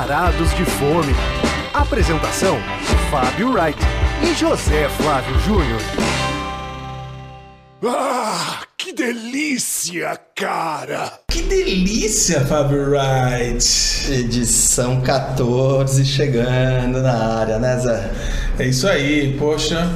varados de fome. Apresentação: Fábio Wright e José Flávio Júnior. Ah, que delícia, cara! Que delícia, Fábio Wright! Edição 14 chegando na área, né, Zé? É isso aí, poxa,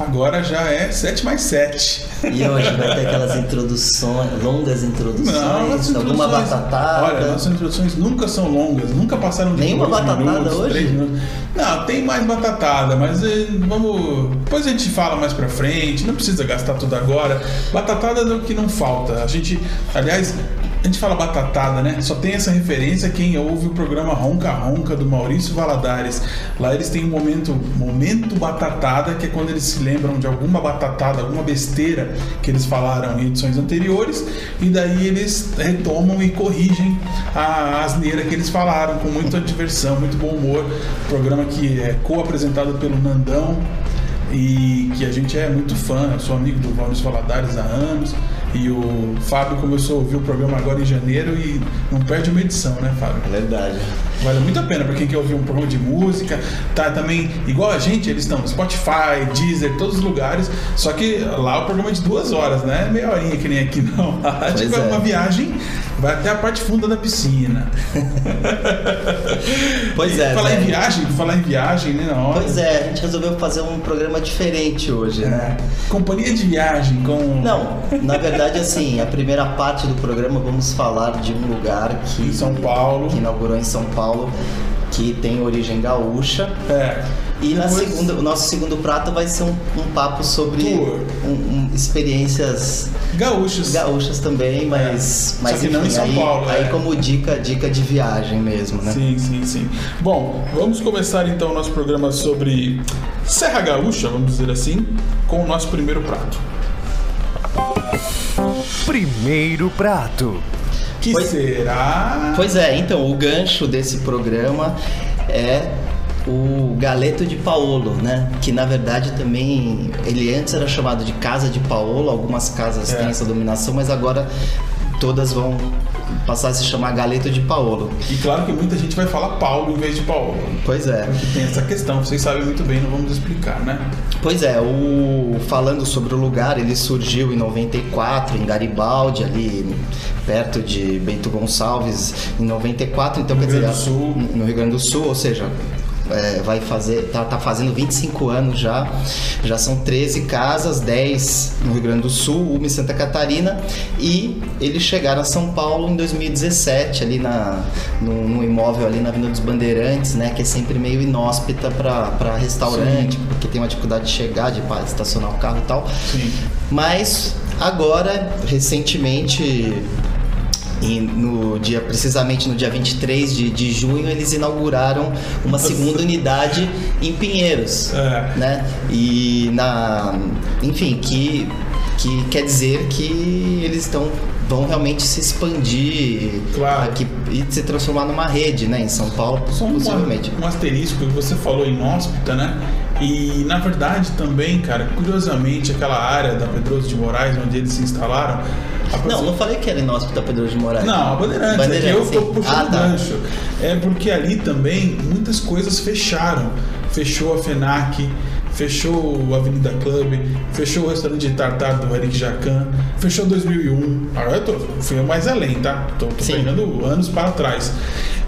agora já é 7 mais 7. E hoje vai ter aquelas introduções, longas introduções, Não, nossas alguma introduções- batatada. Olha, nossas introduções nunca são longas, nunca passaram de Nenhuma batatada minutos, hoje? minutos. Não, tem mais batatada, mas eh, vamos. Depois a gente fala mais pra frente, não precisa gastar tudo agora. Batatada é o que não falta. A gente, aliás, a gente fala batatada, né? Só tem essa referência quem ouve o programa Ronca Ronca do Maurício Valadares. Lá eles têm um momento, momento batatada, que é quando eles se lembram de alguma batatada, alguma besteira que eles falaram em edições anteriores, e daí eles retomam e corrigem a asneira que eles falaram, com muita diversão, muito bom humor. Programa que é co-apresentado pelo Nandão e que a gente é muito fã, eu sou amigo do Maurício Valadares há anos. E o Fábio começou a ouvir o programa agora em janeiro e não perde uma edição, né, Fábio? Verdade. Vale muito a pena pra quem quer ouvir um programa de música. Tá também, igual a gente, eles estão Spotify, Deezer, todos os lugares. Só que lá o programa é de duas horas, né? Meia horinha que nem aqui não. Lá, Pois tipo, é é. uma viagem, vai até a parte funda da piscina. Pois é, Falar Zé. em viagem, falar em viagem, né? Na hora. Pois é, a gente resolveu fazer um programa diferente hoje, né? Companhia de viagem com. Não, na verdade, assim, a primeira parte do programa vamos falar de um lugar que, Em São Paulo. que inaugurou em São Paulo, que tem origem gaúcha. É. E na Depois- segunda, o nosso segundo prato vai ser um, um papo sobre um- um- experiências Gaúchos. gaúchas também, mas, É. mas Só que não em São aí, Paulo, aí é. como dica, dica de viagem mesmo, né? Sim, sim, sim. Bom, vamos começar então o nosso programa sobre Serra Gaúcha, vamos dizer assim, com o nosso primeiro prato. Primeiro prato. Que Pois- será? Pois é, então o gancho desse programa é o Galeto de Paolo, né? Que na verdade também ele antes era chamado de Casa de Paolo, algumas casas É. têm essa dominação, mas agora todas vão passar a se chamar Galeto de Paolo. E claro que muita gente vai falar Paulo em vez de Paulo. Pois é. Porque tem essa questão, vocês sabem muito bem, não vamos explicar, né? Pois é, o falando sobre o lugar, ele surgiu em 94 em Garibaldi, ali perto de Bento Gonçalves, em 94, então No quer Rio dizer, Grande do Sul. no Rio Grande do Sul, ou seja, é, vai fazer, tá, tá fazendo 25 anos já, já são 13 casas, 10 no Rio Grande do Sul, uma em Santa Catarina, e eles chegaram a São Paulo em 2017, ali na, no, no imóvel ali na Avenida dos Bandeirantes, né, que é sempre meio inóspita para restaurante, porque tem uma dificuldade de chegar, de estacionar o carro e tal. Sim. Mas agora, recentemente, em- no dia, precisamente no dia 23 de, de junho, eles inauguraram uma segunda unidade em Pinheiros, É. né? E na, enfim, que que quer dizer que eles estão vão realmente se expandir Claro. aqui e se transformar numa rede, né? Em São Paulo, Só um, possivelmente. um asterisco que você falou inóspita, né? E na verdade também, cara, curiosamente, aquela área da Pedroso de Moraes, onde eles se instalaram. A Não, não falei que era inóspita Pedro de Moraes. Não, a Bandeirantes, é que eu tô puxando Ah, tá. gancho. É porque ali também muitas coisas fecharam. Fechou a FENAC, fechou o Avenida Club, fechou o restaurante de tartar do Eric Jacan, fechou 2001. Agora eu tô, fui mais além, tá? Tô, tô pegando anos para trás.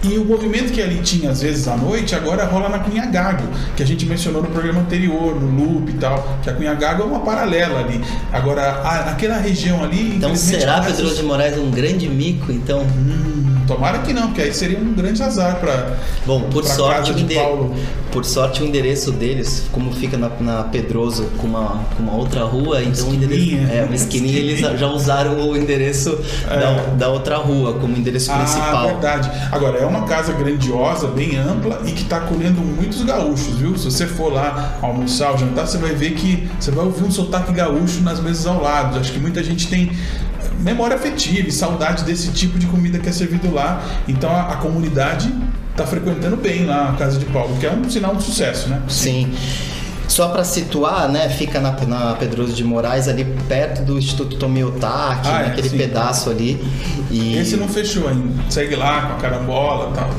E o movimento que ali tinha às vezes à noite, agora rola na Cunha Gago, que a gente mencionou no programa anterior, no Loop e tal, que a Cunha Gago é uma paralela ali. Agora, a, aquela região ali. Então será Pedro de Moraes um grande mico? Então, Hum, tomara que não, porque aí seria um grande azar para bom, por sorte, o ende- por sorte o endereço deles, como fica na, na Pedroso com uma, com uma outra rua, então o endereço Esquininha. é uma esquininha, eles já usaram o endereço da, da outra rua como endereço Ah, principal. verdade. Agora, é uma casa grandiosa, bem ampla e que está acolhendo muitos gaúchos, viu? Se você for lá almoçar ou jantar, você vai ver que você vai ouvir um sotaque gaúcho nas mesas ao lado. Acho que muita gente tem memória afetiva e saudade desse tipo de comida que é servido lá. Então, a, a comunidade está frequentando bem lá a casa de Paulo, que é um sinal de sucesso, né? Sim. só para situar, né, fica na, na Pedroso de Moraes, ali perto do Instituto Tomiotaki, Ah, é, naquele sim. pedaço ali. E... Esse não fechou ainda. Segue lá com a carambola e tal.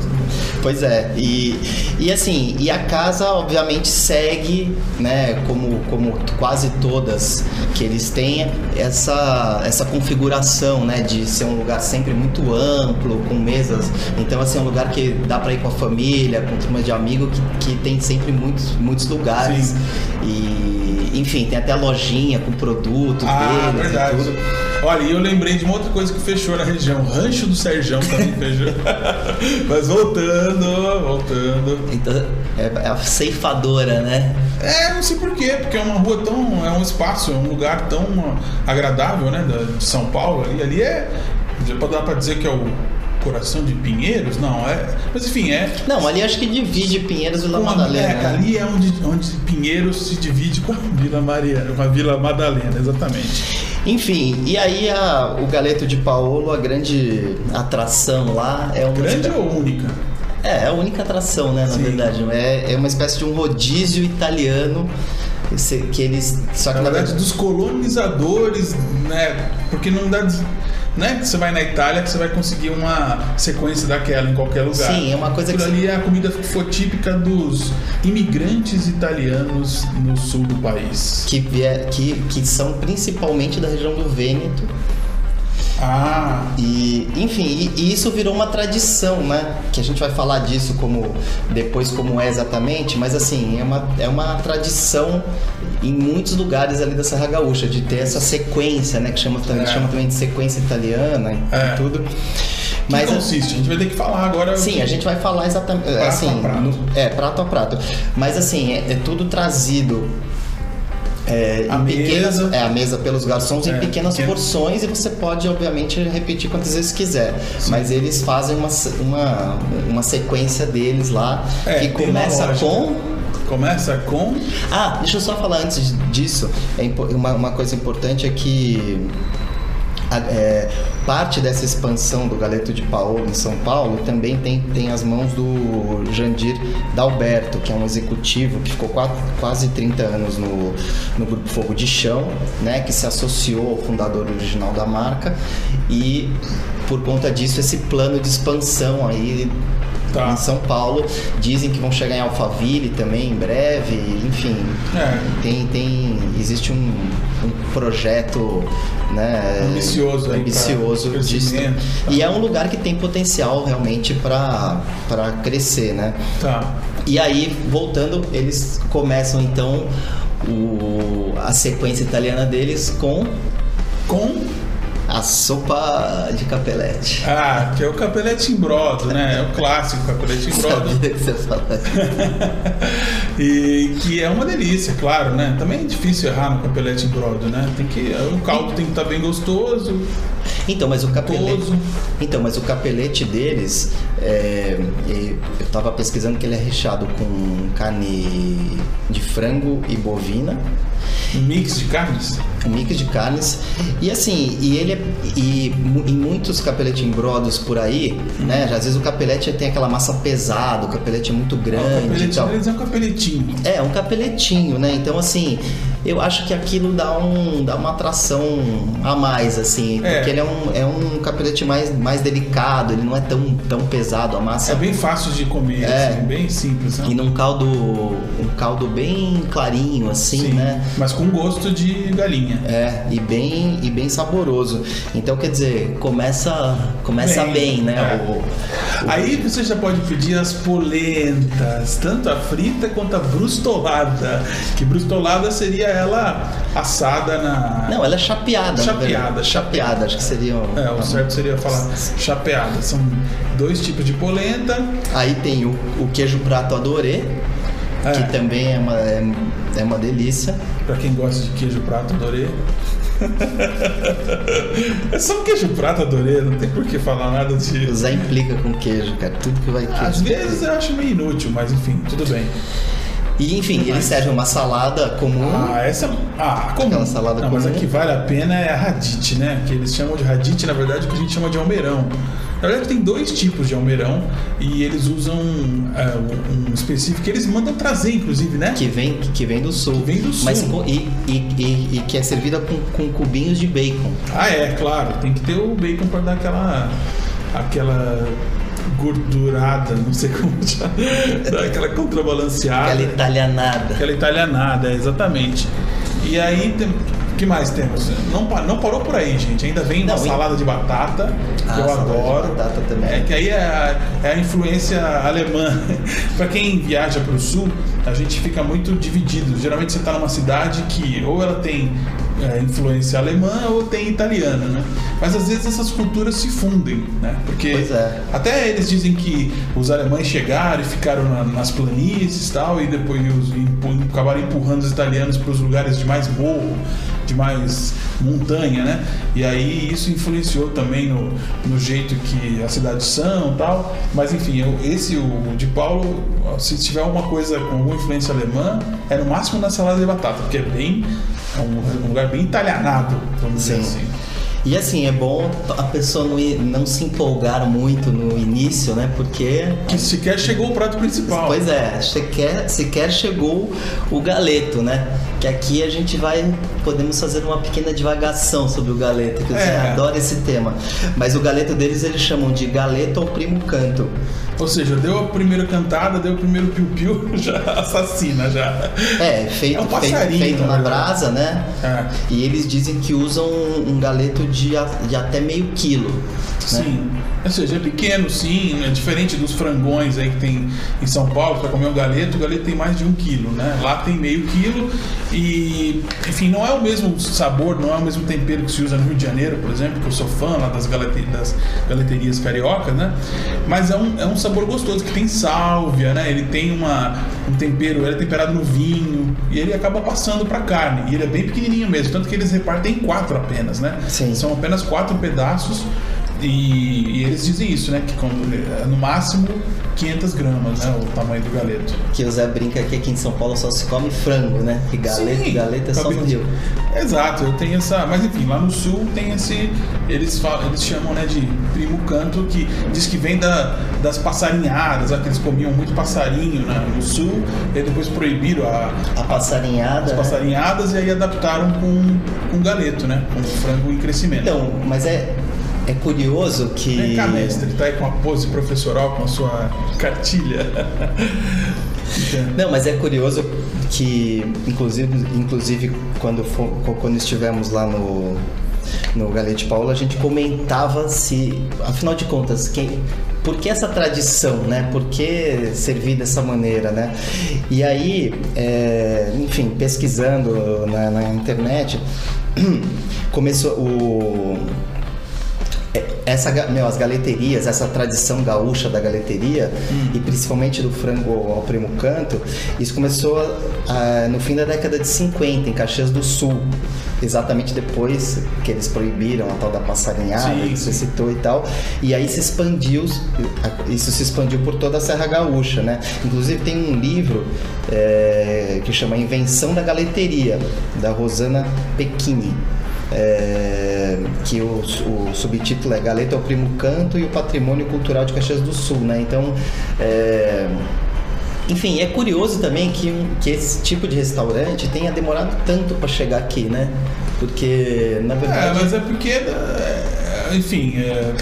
Pois é, e, e assim, e a casa obviamente segue, né, como, como quase todas que eles têm, essa, essa configuração, né, de ser um lugar sempre muito amplo, com mesas. Então, assim, é um lugar que dá para ir com a família, com turma de amigo, que, que tem sempre muitos, muitos lugares. Sim. E, enfim, tem até lojinha com produtos Ah, deles verdade. e tudo. Olha, e eu lembrei de uma outra coisa que fechou na região. O Rancho do Serjão também fechou. Mas voltando, voltando. Então, é, é a ceifadora, né? É, não sei porquê, porque é uma rua tão. É um espaço, é um lugar tão agradável, né? De São Paulo. Ali, ali é. Dar pra dizer que é o coração de Pinheiros? Não, é. Mas enfim, é. Não, ali acho que divide Pinheiros e Vila Uma- Madalena. é, né? ali é onde, onde Pinheiros se divide com a Vila Maria, com a Vila Madalena, exatamente. Enfim, e aí a- o Galeto de Paolo, a grande atração lá é uma Grande ou única? É, é a única atração, né, na Sim. verdade. É, é uma espécie de um rodízio italiano que eles. Só que Na na verdade, verdade. dos colonizadores, né? Porque não dá. Não é que você vai na Itália que você vai conseguir uma sequência daquela em qualquer lugar. Sim, é uma coisa Aquilo que ali é a comida foi típica dos imigrantes italianos no sul do país. Que, que, que são principalmente da região do Vêneto. Ah, E, enfim, e, e isso virou uma tradição, né? Que a gente vai falar disso como depois como é exatamente, mas assim, é uma, é uma tradição em muitos lugares ali da Serra Gaúcha, de ter essa sequência, né? Que chama também, É. chama também de sequência italiana e É. tudo. que Mas consiste? A gente vai ter que falar agora. Sim, a gente vai falar exatamente. Prato assim, a prato. no- é, prato a prato. Mas assim, é, é tudo trazido. É, A em pequenas, mesa. é a mesa pelos garçons É, em pequenas pequeno. porções e você pode obviamente repetir quantas vezes quiser mas eles fazem uma, uma, uma sequência deles lá É, que começa com Começa com. ah, deixa eu só falar antes disso. É uma, uma coisa importante é que a- é, parte dessa expansão do Galeto de Paolo em São Paulo também tem, tem as mãos do Jandir Dalberto, que é um executivo que ficou qua- quase 30 anos no, no Grupo Fogo de Chão, né, que se associou ao fundador original da marca. E por conta disso esse plano de expansão aí Tá. em São Paulo. Dizem que vão chegar em Alphaville também em breve, enfim. É. Tem, tem, existe um, um projeto né, Ambicioso ambicioso pra disso. tá. E é um lugar que tem potencial realmente para crescer, né? Tá. E aí, voltando, eles começam então o, a sequência italiana deles com Com. A sopa de capelete. Ah, que é o capelete em brodo, né? É o clássico capelete em brodo. Sabia que você ia falar. E que é uma delícia, claro, né? Também é difícil errar no capelete em brodo, né? Tem que, o caldo tem que estar bem gostoso. Então, mas o capelete. Gostoso. Então, mas o capelete deles, é, eu tava pesquisando que ele é recheado com carne de frango e bovina, Um mix de carnes. Mix de carnes. E assim, e ele é, e em muitos capelete em brodos por aí, né? Às vezes o capelete tem aquela massa pesada, o capelete é muito o grande e capelete tal. deles é um capeletinho. É, um capeletinho, né? Então, assim, eu acho que aquilo dá, um, dá uma atração a mais, assim. É. Porque ele é um, é um capelete mais, mais delicado, ele não é tão, tão pesado, a massa. É bem fácil de comer, É. assim, bem simples, né? E num caldo, um caldo bem clarinho, assim, Sim, né? Mas com gosto de galinha. É, e bem, e bem saboroso. Então, quer dizer, começa, começa bem, Bem, né? é. O- Aí você já pode pedir as polentas, tanto a frita quanto a brustolada. Que brustolada seria ela assada na. Não, ela é chapeada. Chapeada, chapeada, acho que seria. um- É, o certo seria falar chapeada. São dois tipos de polenta. Aí tem o, o queijo prato adorê, É. que também é uma, é, é uma delícia. Pra quem gosta de queijo prato, adorei. é só queijo prato, adorei. Não tem por que falar nada disso. Usar implica com queijo, cara. Tudo que vai Às queijo. vezes eu acho meio inútil, mas enfim, tudo bem. E enfim, ele serve uma salada comum. Ah, essa. Ah, como? Aquela salada Não, mas a comum. que vale a pena é a radite, né? Que eles chamam de radite, na verdade, o que a gente chama de almeirão. Na verdade, tem dois tipos de almeirão e eles usam é, um específico que eles mandam trazer, inclusive, né? Que vem, que vem do sul. Vem do sul. Mas, e, e, e, e que é servida com, com cubinhos de bacon. Ah, é, claro. Tem que ter o bacon para dar aquela. aquela gordurada, não sei como chama. dar aquela contrabalanceada. Aquela italianada. Aquela italianada, é, exatamente. E aí, tem, que mais temos? Não, não parou por aí, gente. Ainda vem uma Não, e- salada de batata, Ah, que eu adoro. batata também. É que aí é a, é a influência alemã. para quem viaja para o sul, a gente fica muito dividido. Geralmente você está numa cidade que ou ela tem é, influência alemã ou tem italiana, né? Mas às vezes essas culturas se fundem, né? Porque é. até eles dizem que os alemães chegaram e ficaram na- nas planícies e tal, e depois os, empu- acabaram empurrando os italianos para os lugares de mais morro, de mais montanha, né? E aí isso influenciou também no, no jeito que as cidades são e tal. Mas enfim, eu- esse, o de Paulo, se tiver alguma coisa com alguma influência alemã, é no máximo na salada de batata, porque é bem. É um, um lugar bem italianado, vamos dizer Sim. assim. E assim, é bom a pessoa não, ir- não se empolgar muito no início, né? Porque. Que sequer chegou o prato principal. Pois é, sequer, sequer chegou o galeto, né? Que aqui a gente vai. Podemos fazer uma pequena divagação sobre o galeto, que eu É. adoro esse tema. Mas o galeto deles eles chamam de galeto ao primo canto. Ou seja, deu a primeira cantada, deu o primeiro piu-piu, já assassina, já. É, feito, É um feito, feito na na brasa, né? É. E eles dizem que usam um galeto de, de até meio quilo. Né? Ou seja, é pequeno, sim, é diferente dos frangões aí que tem em São Paulo, para comer um galeto, o galeto tem mais de um quilo, né? Lá tem meio quilo e, enfim, não é o mesmo sabor, não é o mesmo tempero que se usa no Rio de Janeiro, por exemplo, que eu sou fã lá das, galete, das galeterias cariocas, né? Mas é um, é um sabor gostoso, que tem sálvia, né? Ele tem uma, um tempero, ele é temperado no vinho e ele acaba passando para carne. E ele é bem pequenininho mesmo, tanto que eles repartem em quatro apenas, né? Sim. São apenas quatro pedaços e, e eles dizem isso, né? Que com- no máximo 500 gramas, né? O tamanho do galeto. Que o Zé brinca que aqui em São Paulo só se come frango, né? Que galeto, Sim, galeto é só no Rio. Exato, eu tenho essa. Mas enfim, lá no sul tem esse. Eles, falam, eles chamam né, de primo canto, que diz que vem da, das passarinhadas, ó, que eles comiam muito passarinho né, no sul, e depois proibiram a, A passarinhada. as né? passarinhadas e aí adaptaram com, com galeto, né? Com frango em crescimento. Então, mas é, é curioso que. Vem cá, mestre, tá aí com a pose professoral, com a sua cartilha. Não, mas é curioso que, inclusive, inclusive quando, fo- quando estivemos lá no, no Galete Paula, a gente comentava se, afinal de contas, quem, por que essa tradição, né? Por que servir dessa maneira, né? E aí, é, enfim, pesquisando na, na internet, começou o essa, meu, as galeterias, essa tradição gaúcha da galeteria e principalmente do frango ao primo canto, isso começou ah, no fim da década de 50 em Caxias do Sul, exatamente depois que eles proibiram a tal da passarinhada Sim, que você citou e tal, e aí se expandiu, isso se expandiu por toda a Serra Gaúcha, né? Inclusive tem um livro é, que chama Invenção da Galeteria, da Rosana Pecchini. É, que o, o subtítulo é Galeta ao Primo Canto e o Patrimônio Cultural de Caxias do Sul, né? Então, é, enfim, é curioso também que, que esse tipo de restaurante tenha demorado tanto para chegar aqui, né? Porque, na É, verdade, mas é porque, é, enfim, é,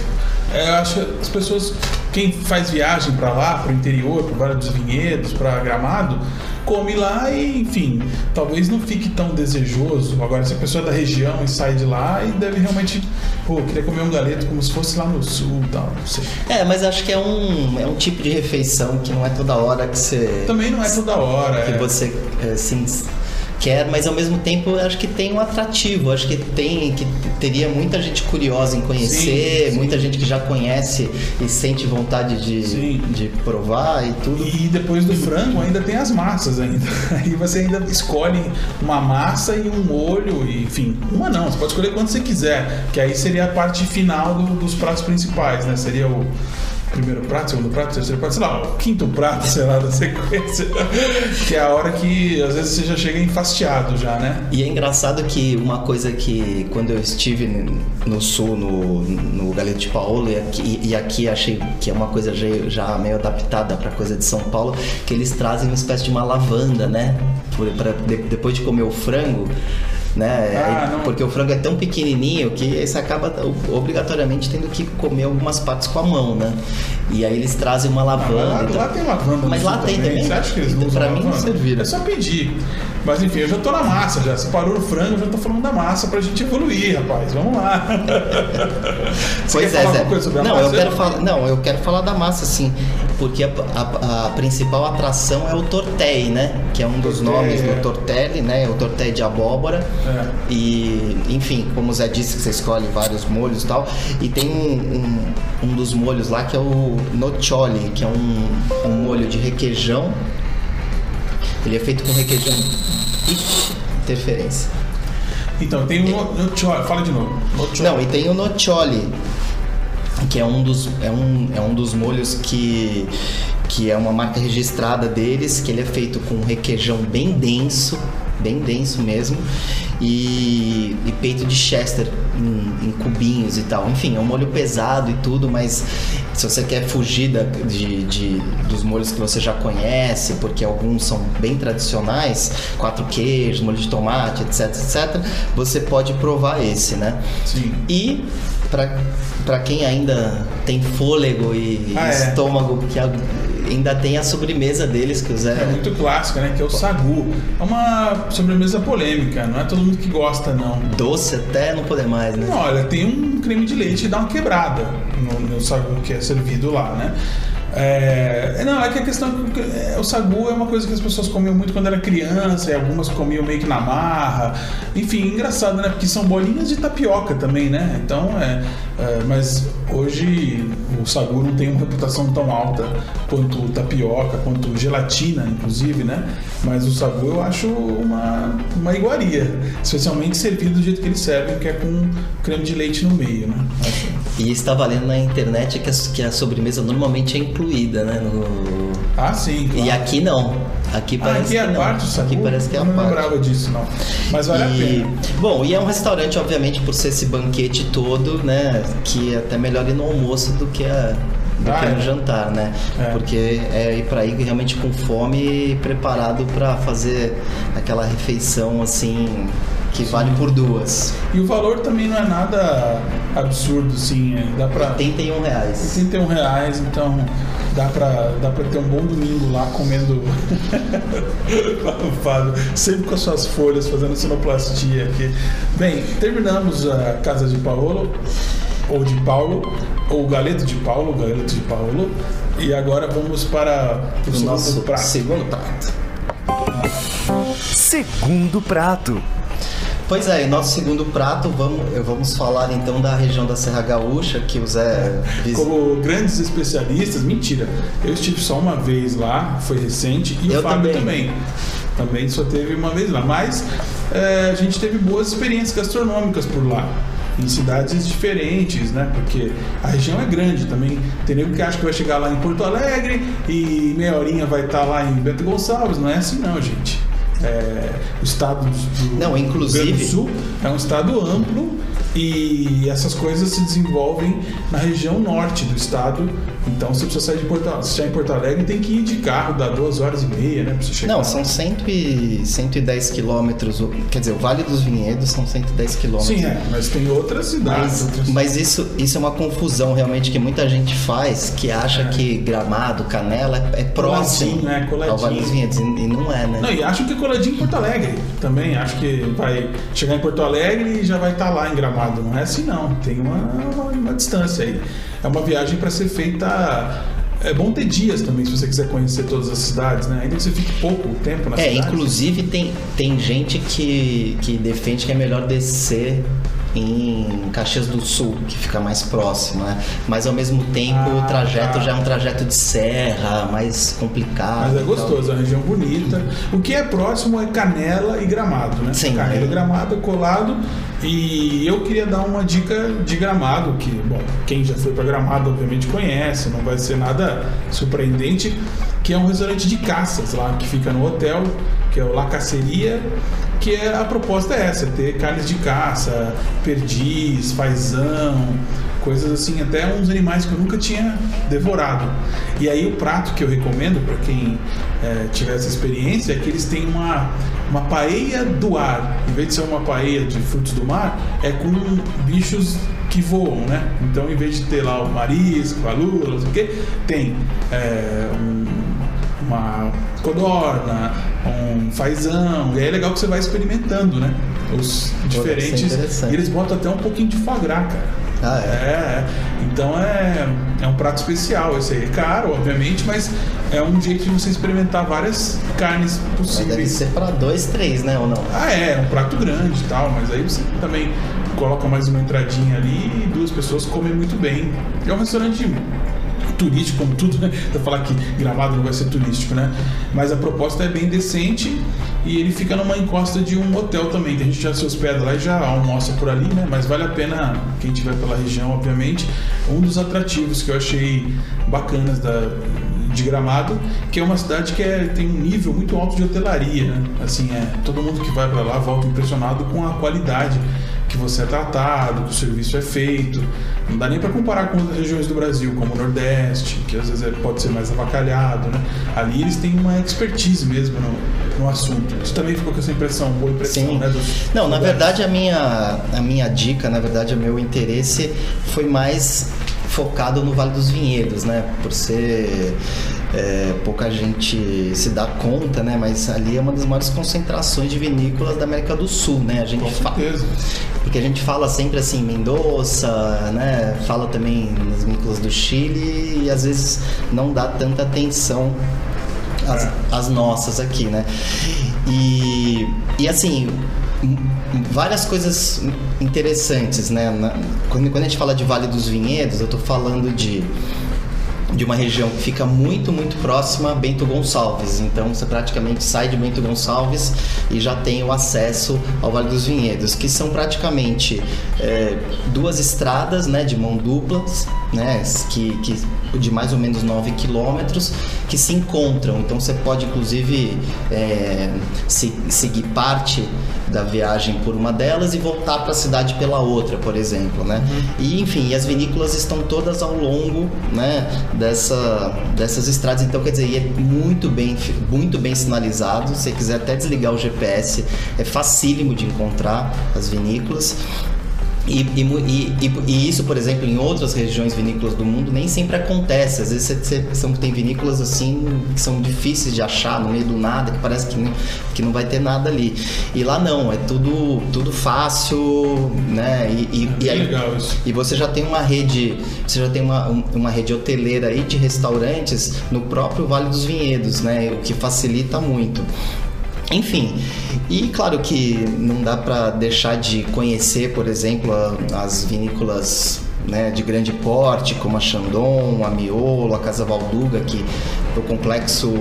é, eu acho que as pessoas, quem faz viagem para lá, para o interior, para vários vinhedos, para Gramado, come lá e, enfim, talvez não fique tão desejoso. Agora, se a pessoa é da região e sai de lá e deve realmente, pô, queria comer um galeto como se fosse lá no sul e tal, não sei. é, mas acho que é um, é um tipo de refeição que não é toda hora que você Também não é toda hora. que é. você assim quer, mas ao mesmo tempo acho que tem um atrativo, acho que tem que teria muita gente curiosa em conhecer, Sim, sim. muita gente que já conhece e sente vontade de, Sim. de provar e tudo. E depois do frango ainda tem as massas ainda. Aí você ainda escolhe uma massa e um molho, e, enfim, uma não, você pode escolher quando você quiser, que aí seria a parte final do- dos pratos principais, né? Seria o, primeiro prato, segundo prato, terceiro prato, sei lá, o quinto prato, sei lá, da sequência. que é a hora que às vezes você já chega enfastiado já, né? E é engraçado que uma coisa que quando eu estive no sul, no, no Galeto de Paulo, e aqui, e aqui achei que é uma coisa já, já meio adaptada para coisa de São Paulo, que eles trazem uma espécie de uma lavanda, né? Por, pra, de, depois de comer o frango, né? Ah, Aí- não. porque o frango é tão pequenininho que você acaba obrigatoriamente tendo que comer algumas partes com a mão, né? E aí eles trazem uma lavanda. Lá, então- lá tem lavanda. Mas lá tem também? Você acha que eles não usam pra mim, lavanda? serviram. É só pedir. Mas enfim, eu já tô na massa já. Se parou no frango, eu já tô falando da massa pra gente evoluir, rapaz. Vamos lá. Você Pois é, Zé. alguma coisa sobre a não, massa? eu quero falar, não, eu quero falar da massa, sim, porque a, a- a principal atração é o tortelli, né? Que é um dos Tortelli, nomes é. do tortelli, né? O tortelli de abóbora. É. E, enfim, como o Zé disse, que você escolhe vários molhos e tal. E tem um, um, um dos molhos lá que é o noccioli, que é um, um molho de requeijão. Ele é feito com requeijão. Ixi, interferência. Então, tem o noccioli. Fala de novo. Noccioli. Não, e tem o noccioli, que é um dos, é um, é um dos molhos que, que é uma marca registrada deles, que ele é feito com requeijão bem denso, bem denso mesmo, e, e peito de Chester em, em cubinhos e tal. Enfim, é um molho pesado e tudo, mas se você quer fugir da- de, de- dos molhos que você já conhece, porque alguns são bem tradicionais, quatro queijos, molho de tomate, etc, etc, você pode provar esse, né? Sim. E pra pra quem ainda tem fôlego e Ah, é. estômago, que a- ainda tem a sobremesa deles que o Zé. É muito clássica, né? Que é o sagu. É uma sobremesa polêmica. Não é todo mundo que gosta, não. Doce até não poder mais, né? Não, olha, tem um creme de leite que dá uma quebrada no, no sagu que é servido lá, né? É, não, é que a questão é, o sagu é uma coisa que as pessoas comiam muito quando era criança e algumas comiam meio que na marra. Enfim, engraçado, né? Porque são bolinhas de tapioca também, né? Então, é, é, mas hoje o sagu não tem uma reputação tão alta quanto tapioca, quanto gelatina, inclusive, né? Mas o sagu eu acho uma, uma iguaria, especialmente servido do jeito que eles servem, que é com creme de leite no meio, né? Acho- E estava lendo na internet que a, que a sobremesa normalmente é incluída, né? no- Ah, sim. E claro. aqui não. Aqui Ah, parece aqui é que a não. parte? Aqui parece que é a Eu não parte. lembrava disso, não. Mas vale a E, pena. bom, e é um restaurante, obviamente, por ser esse banquete todo, né? Que é até melhor ir no almoço do que, a, do Ah, que no é. jantar, né? É. Porque é ir pra ir realmente com fome e preparado pra fazer aquela refeição assim que vale por duas. E o valor também não é nada absurdo, assim. é- Dá pra. 81 reais. 81 reais, então dá pra, dá pra ter um bom domingo lá comendo lá no Fábio, sempre com as suas folhas, fazendo sonoplastia aqui. Bem, terminamos a Casa de Paulo, ou de Paulo, ou Galeto de Paulo, Galeto de Paulo, e agora vamos para o, O segundo nosso prato. segundo prato. Segundo prato. Pois é, e nosso segundo prato, vamos, vamos falar então da região da Serra Gaúcha, que o Zé visitou. Como grandes especialistas, mentira, eu estive só uma vez lá, foi recente, e Eu o Fábio também. também. Também só teve uma vez lá. Mas é, a gente teve boas experiências gastronômicas por lá. Em cidades diferentes, né? Porque a região é grande também. Tem nego que acha que vai chegar lá em Porto Alegre e meia horinha vai estar lá em Bento Gonçalves. Não é assim não, gente. É, o estado do, Não, do inclusive- do Sul é um estado amplo e essas coisas se desenvolvem na região norte do estado. Então você precisa sair de Porto Alegre. Se estiver em Porto Alegre, tem que ir de carro, dá duas horas e meia, né? Pra você chegar. Não, lá. são 100 e, 110 quilômetros, quer dizer, o Vale dos Vinhedos são 110 quilômetros. Sim, é, mas tem outras cidades. Mas, outras- mas isso, isso é uma confusão realmente que muita gente faz, que acha É. que Gramado, Canela é, é próximo Coladinho, é, coladinho. ao Vale dos Vinhedos, e, e não é, né? Não, e acho que é coladinho em Porto Alegre também. Acho que vai chegar em Porto Alegre e já vai estar lá em Gramado. Não é assim, não. Tem uma, uma, uma distância aí. É uma viagem para ser feita. É bom ter dias também, se você quiser conhecer todas as cidades, né? Ainda que você fique pouco tempo na É, cidade. inclusive tem, tem gente que, que defende que é melhor descer em Caxias do Sul, que fica mais próximo, né? Mas ao mesmo tempo Ah, o trajeto tá. já é um trajeto de serra, mais complicado. Mas é e tal. gostoso, é uma região bonita. O que é próximo é Canela e Gramado, né? Sim. Canela e Gramado é colado. E eu queria dar uma dica de Gramado, que, bom, quem já foi para Gramado obviamente conhece, não vai ser nada surpreendente, que é um restaurante de caças lá, que fica no hotel, que é o La Caceria, que é, a proposta é essa, ter carnes de caça, perdiz, fazão, coisas assim, até uns animais que eu nunca tinha devorado. E aí o prato que eu recomendo para quem é, tiver essa experiência é que eles têm uma, uma paella do ar. Em vez de ser uma paella de frutos do mar, é com bichos que voam, né? Então, em vez de ter lá o marisco, a lula, não sei o quê, tem é, um, uma codorna, um fazão. E aí é legal que você vai experimentando, né? Os diferentes. E eles botam até um pouquinho de gras, cara. Ah, é. É, é. então é, é um prato especial. Esse aí é caro, obviamente, mas é um jeito de você experimentar várias carnes Mas deve possíveis. ser pra dois, três, né? Ou não? Ah, é, é um prato grande e tal, mas aí você também coloca mais uma entradinha ali e duas pessoas comem muito bem. É um restaurante turístico, como tudo, né? Você falar que Gramado não vai ser turístico, né? Mas a proposta é bem decente e ele fica numa encosta de um hotel também. Tem gente que já se hospeda lá e já almoça por ali, né? Mas vale a pena quem estiver pela região, obviamente. Um dos atrativos que eu achei bacanas da, de Gramado, que é uma cidade que é- tem um nível muito alto de hotelaria, né? Assim, é, todo mundo que vai para lá volta impressionado com a qualidade que você é tratado, que o serviço é feito. Não dá nem para comparar com outras regiões do Brasil, como o Nordeste, que às vezes é- pode ser mais avacalhado, né? Ali eles têm uma expertise mesmo no, no assunto. Você também ficou com essa impressão, boa impressão, Sim. né? dos Não, na lugares? verdade a minha, a minha dica, na verdade o meu interesse foi mais focado no Vale dos Vinhedos, né? Por ser é, pouca gente se dá conta, né? Mas ali é uma das maiores concentrações de vinícolas da América do Sul, né? A gente Com certeza. porque a gente fala sempre assim, Mendoza, né? Fala também nas vinícolas do Chile e às vezes não dá tanta atenção às, É. às nossas aqui, né? E, e assim, várias coisas interessantes, né? Quando, quando a gente fala de Vale dos Vinhedos, eu tô falando de de uma região que fica muito, muito próxima a Bento Gonçalves. Então você praticamente sai de Bento Gonçalves e já tem o acesso ao Vale dos Vinhedos, que são praticamente é, duas estradas né, de mão duplas, né, que, que de mais ou menos 9 quilômetros, que se encontram. Então você pode inclusive é, se- seguir parte da viagem por uma delas e voltar para a cidade pela outra, por exemplo, né? E enfim, e as vinícolas estão todas ao longo, né, dessa, dessas estradas. Então, quer dizer, é muito bem, muito bem sinalizado. Se você quiser até desligar o GPS, é facílimo de encontrar as vinícolas. E, e e- e- isso, por exemplo, em outras regiões vinícolas do mundo nem sempre acontece. Às vezes você, você- tem vinícolas assim que são difíceis de achar no meio do nada, que parece que não, que não vai ter nada ali. E lá não, é tudo, tudo fácil, né? E, e- Bem aí- legal isso. e você já tem uma rede, você já tem uma, um- uma rede hoteleira aí de restaurantes no próprio Vale dos Vinhedos, né? O que facilita muito. Enfim, e claro que não dá para deixar de conhecer, por exemplo, as vinícolas né, de grande porte, como a Chandon, a Miolo, a Casa Valduga, que o complexo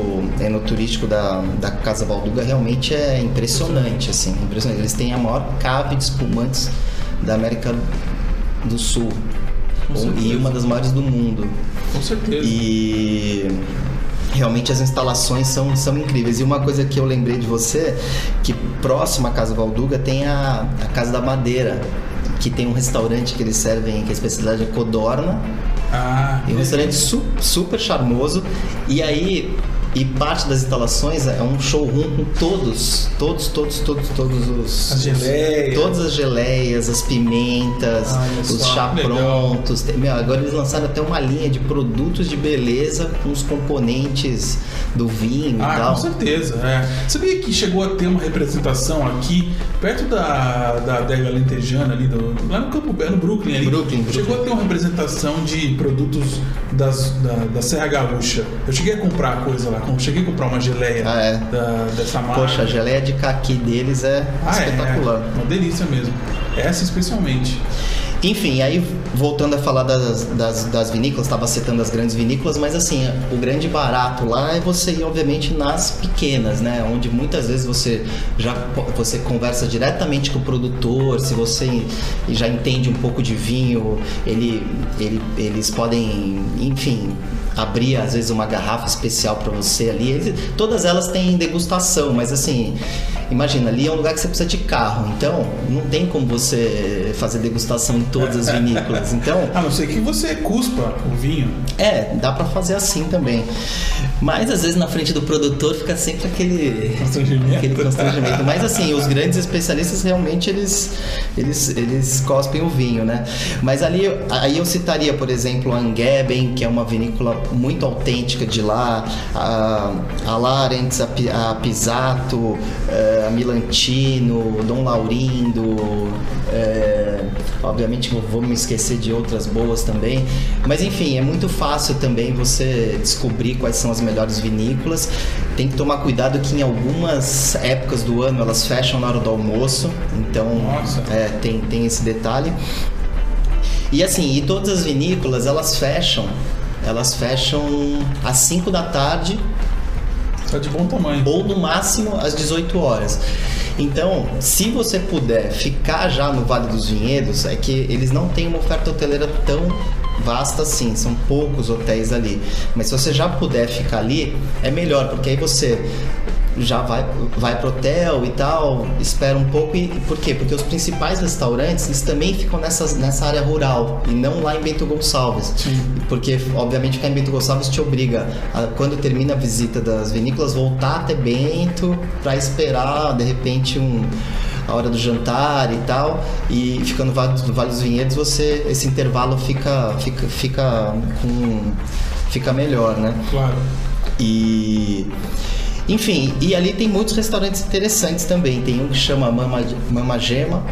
enoturístico da, da Casa Valduga realmente é impressionante, assim, impressionante. Eles têm a maior cave de espumantes da América do Sul Com e certeza. uma das maiores do mundo. Com certeza. E realmente as instalações são, são incríveis. E uma coisa que eu lembrei de você, que próximo à Casa Valduga tem a, a Casa da Madeira, que tem um restaurante que eles servem, que a especialidade é codorna, Ah, e um restaurante su- super charmoso. E aí, e parte das instalações é um showroom com todos, todos, todos, todos, todos os. As geleias. Todas as geleias, as pimentas, os chá prontos. Tem- meu, agora eles lançaram até uma linha de produtos de beleza com os componentes do vinho e Ah, tal. com certeza. É. Sabia que chegou a ter uma representação aqui, perto da, da adega lentejana, ali do, lá no Campo Belo, no Brooklyn ali. Brooklyn, Chegou Brooklyn. a ter uma representação de produtos das, da, da Serra Gaúcha. Eu cheguei a comprar coisa lá, cheguei a comprar uma geleia Ah, é? da- dessa marca. Poxa, a geleia de caqui deles é Ah, é, espetacular. é, uma delícia mesmo. Essa especialmente. Enfim, aí voltando a falar das, das, das vinícolas, estava citando as grandes vinícolas, mas assim, o grande barato lá é você ir, obviamente, nas pequenas, né? Onde muitas vezes você já você conversa diretamente com o produtor, se você já entende um pouco de vinho, ele, ele, eles podem, enfim, abrir às vezes uma garrafa especial para você ali. Eles- todas elas têm degustação, mas assim, imagina, ali é um lugar que você precisa de carro, então não tem como você fazer degustação em todas as vinícolas. Então, A não ser que você cuspa o vinho. é, dá pra fazer assim também. Mas às vezes na frente do produtor fica sempre aquele Constrangimento. aquele constrangimento. Mas assim, os grandes especialistas realmente eles eles eles cospem o vinho, né? Mas ali aí eu citaria, por exemplo, a Angeben, que é uma vinícola muito autêntica de lá, a, a Larentz, a, a Pisato, eh, a Milantino, Dom Laurindo, eh, obviamente vou- me esquecer de outras boas também, mas enfim, é muito fácil também você descobrir quais são as melhores vinícolas. Tem que tomar cuidado que em algumas épocas do ano elas fecham na hora do almoço, então é, tem, tem esse detalhe. E assim, e todas as vinícolas elas fecham, elas fecham às 5 da tarde Tá de bom tamanho. ou no máximo às 18 horas. Então, se você puder ficar já no Vale dos Vinhedos, é que eles não têm uma oferta hoteleira tão vasta assim, são poucos hotéis ali. Mas se você já puder ficar ali, é melhor, porque aí você já vai, vai pro hotel e tal, espera um pouco e por quê? Porque os principais restaurantes eles também ficam nessa, nessa área rural e não lá em Bento Gonçalves. Porque obviamente ficar em Bento Gonçalves te obriga a, quando termina a visita das vinícolas voltar até Bento para esperar de repente um a hora do jantar e tal e ficando no Vale, no vale dos Vinhedos você esse intervalo fica fica fica com fica melhor, né? Claro. E enfim, e ali tem muitos restaurantes interessantes também. Tem um que chama Mama, Mama Gema.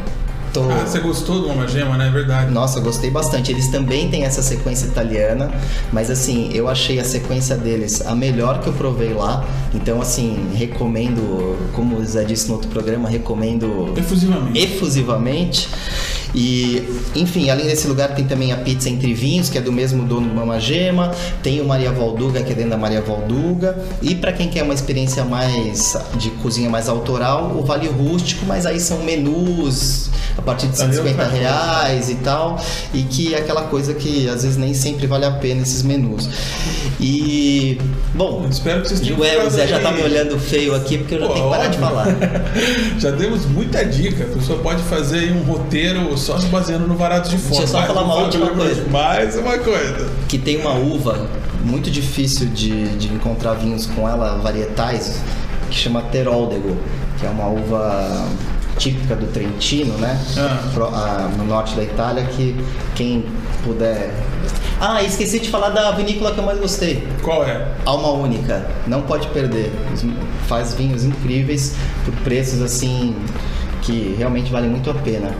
Tô- Ah, você gostou do Mama Gema, né? É verdade. Nossa, gostei bastante. Eles também têm essa sequência italiana, mas assim, eu achei a sequência deles a melhor que eu provei lá. Então, assim, recomendo, como o Zé disse no outro programa, recomendo Efusivamente. efusivamente. E, enfim, além desse lugar tem também a Pizza Entre Vinhos, que é do mesmo dono do Mama Gema. Tem o Maria Valduga, que é dentro da Maria Valduga. E para quem quer uma experiência mais de cozinha mais autoral, o Vale Rústico, mas aí são menus a partir de Ali é 150 outra coisa. reais e tal. E que é aquela coisa que às vezes nem sempre vale a pena esses menus. E, bom, Espero que vocês tenham Ué, o Zé já tá me olhando feio aqui porque eu já Pô, tenho que parar de óbvio. falar. Já demos muita dica. A pessoa pode fazer aí um roteiro só se baseando no Varados de Fome. Deixa eu só falar uma última coisa. Mais uma coisa. que tem uma uva muito difícil de, de encontrar vinhos com ela, varietais, que chama Teroldego, que é uma uva típica do Trentino, né? Ah. No norte da Itália, que quem puder... Ah, esqueci de falar da vinícola que eu mais gostei. Qual é? Alma Única, não pode perder. Faz vinhos incríveis por preços assim que realmente valem muito a pena.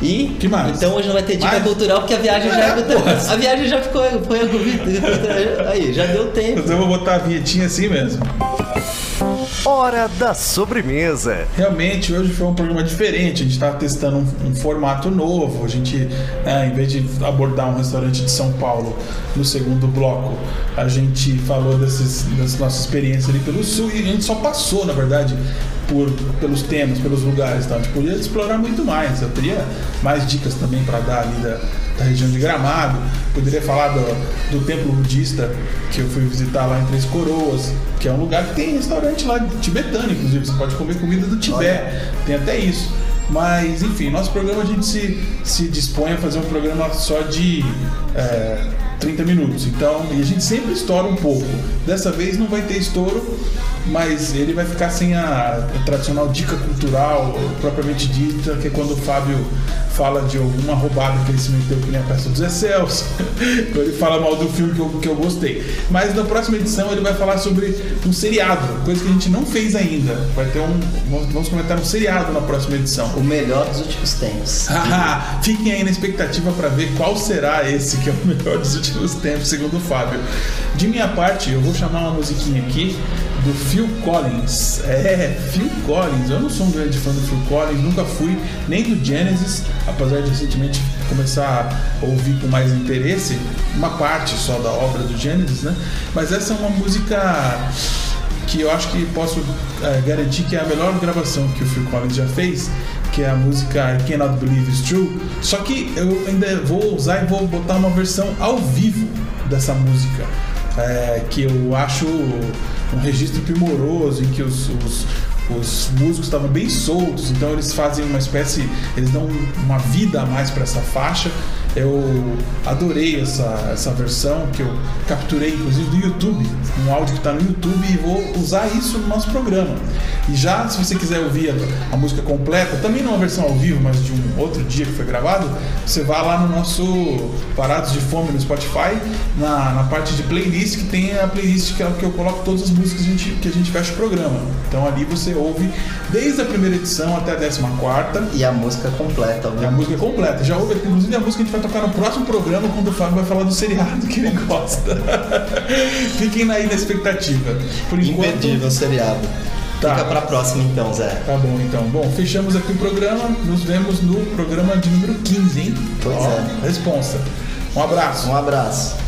E Que mais? então hoje não vai ter dica Mais? cultural porque a viagem já É, é, a viagem já ficou foi aí, já deu tempo. Então eu vou botar a vinhetinha assim mesmo. Hora da sobremesa. Realmente, hoje foi um programa diferente. A gente está testando um, um formato novo. A gente, né, em vez de abordar um restaurante de São Paulo no segundo bloco, a gente falou desses, das nossas experiências ali pelo Sul e a gente só passou, na verdade, por, pelos temas, pelos lugares. Tá? A gente podia explorar muito mais. Eu teria mais dicas também para dar ali da, da região de Gramado. Poderia falar do, do templo budista que eu fui visitar lá em Três Coroas, que é um lugar que tem restaurante lá tibetano, inclusive. Você pode comer comida do Tibete. Tem até isso. Mas, enfim, nosso programa a gente se, se dispõe a fazer um programa só de é, 30 minutos. Então, e a gente sempre estoura um pouco. Dessa vez não vai ter estouro, mas ele vai ficar sem a, a tradicional dica cultural propriamente dita, que é quando o Fábio fala de alguma roubada que ele se meteu que nem a peça dos Excels, quando ele fala mal do filme que eu, que eu gostei. Mas na próxima edição ele vai falar sobre um seriado, coisa que a gente não fez ainda. Vai ter um. Vamos, comentar um seriado na próxima edição. O melhor dos últimos tempos. Fiquem aí na expectativa para ver qual será esse que é o melhor dos últimos últimos tempos, segundo o Fábio. De minha parte, eu vou chamar uma musiquinha aqui do Phil Collins. É, Phil Collins. Eu não sou um grande fã do Phil Collins, nunca fui, nem do Genesis, apesar de recentemente começar a ouvir com mais interesse uma parte só da obra do Genesis, né? Mas essa é uma música que eu acho que posso é, garantir que é a melhor gravação que o Phil Collins já fez, que é a música I Cannot Believe It's True. Só que eu ainda vou usar e vou botar uma versão ao vivo dessa música, é, que eu acho um registro primoroso em que os, os os músicos estavam bem soltos, então eles fazem uma espécie, eles dão uma vida a mais para essa faixa eu adorei essa, essa versão que eu capturei, inclusive, do YouTube, um áudio que está no YouTube, e vou usar isso no nosso programa. E já, se você quiser ouvir a, a, música completa, também numa versão ao vivo, mas de um outro dia que foi gravado, você vai lá no nosso Parados de Fome no Spotify, na, na parte de playlist, que tem a playlist que, é que eu coloco todas as músicas que a, gente, que a gente fecha o programa. Então ali você ouve desde a primeira edição até a décima quarta. E a música completa, E a música completa. Já ouve, inclusive, a música que a gente vai tocar no próximo programa quando o Fábio vai falar do seriado que ele gosta. Fiquem aí na expectativa. Por enquanto... Imperdível seriado. Tá. Fica pra próxima então, Zé. Tá bom, então. Bom, fechamos aqui o programa. Nos vemos no programa de número 15, hein? Pois Ó, é. Responsa. Um abraço. Um abraço.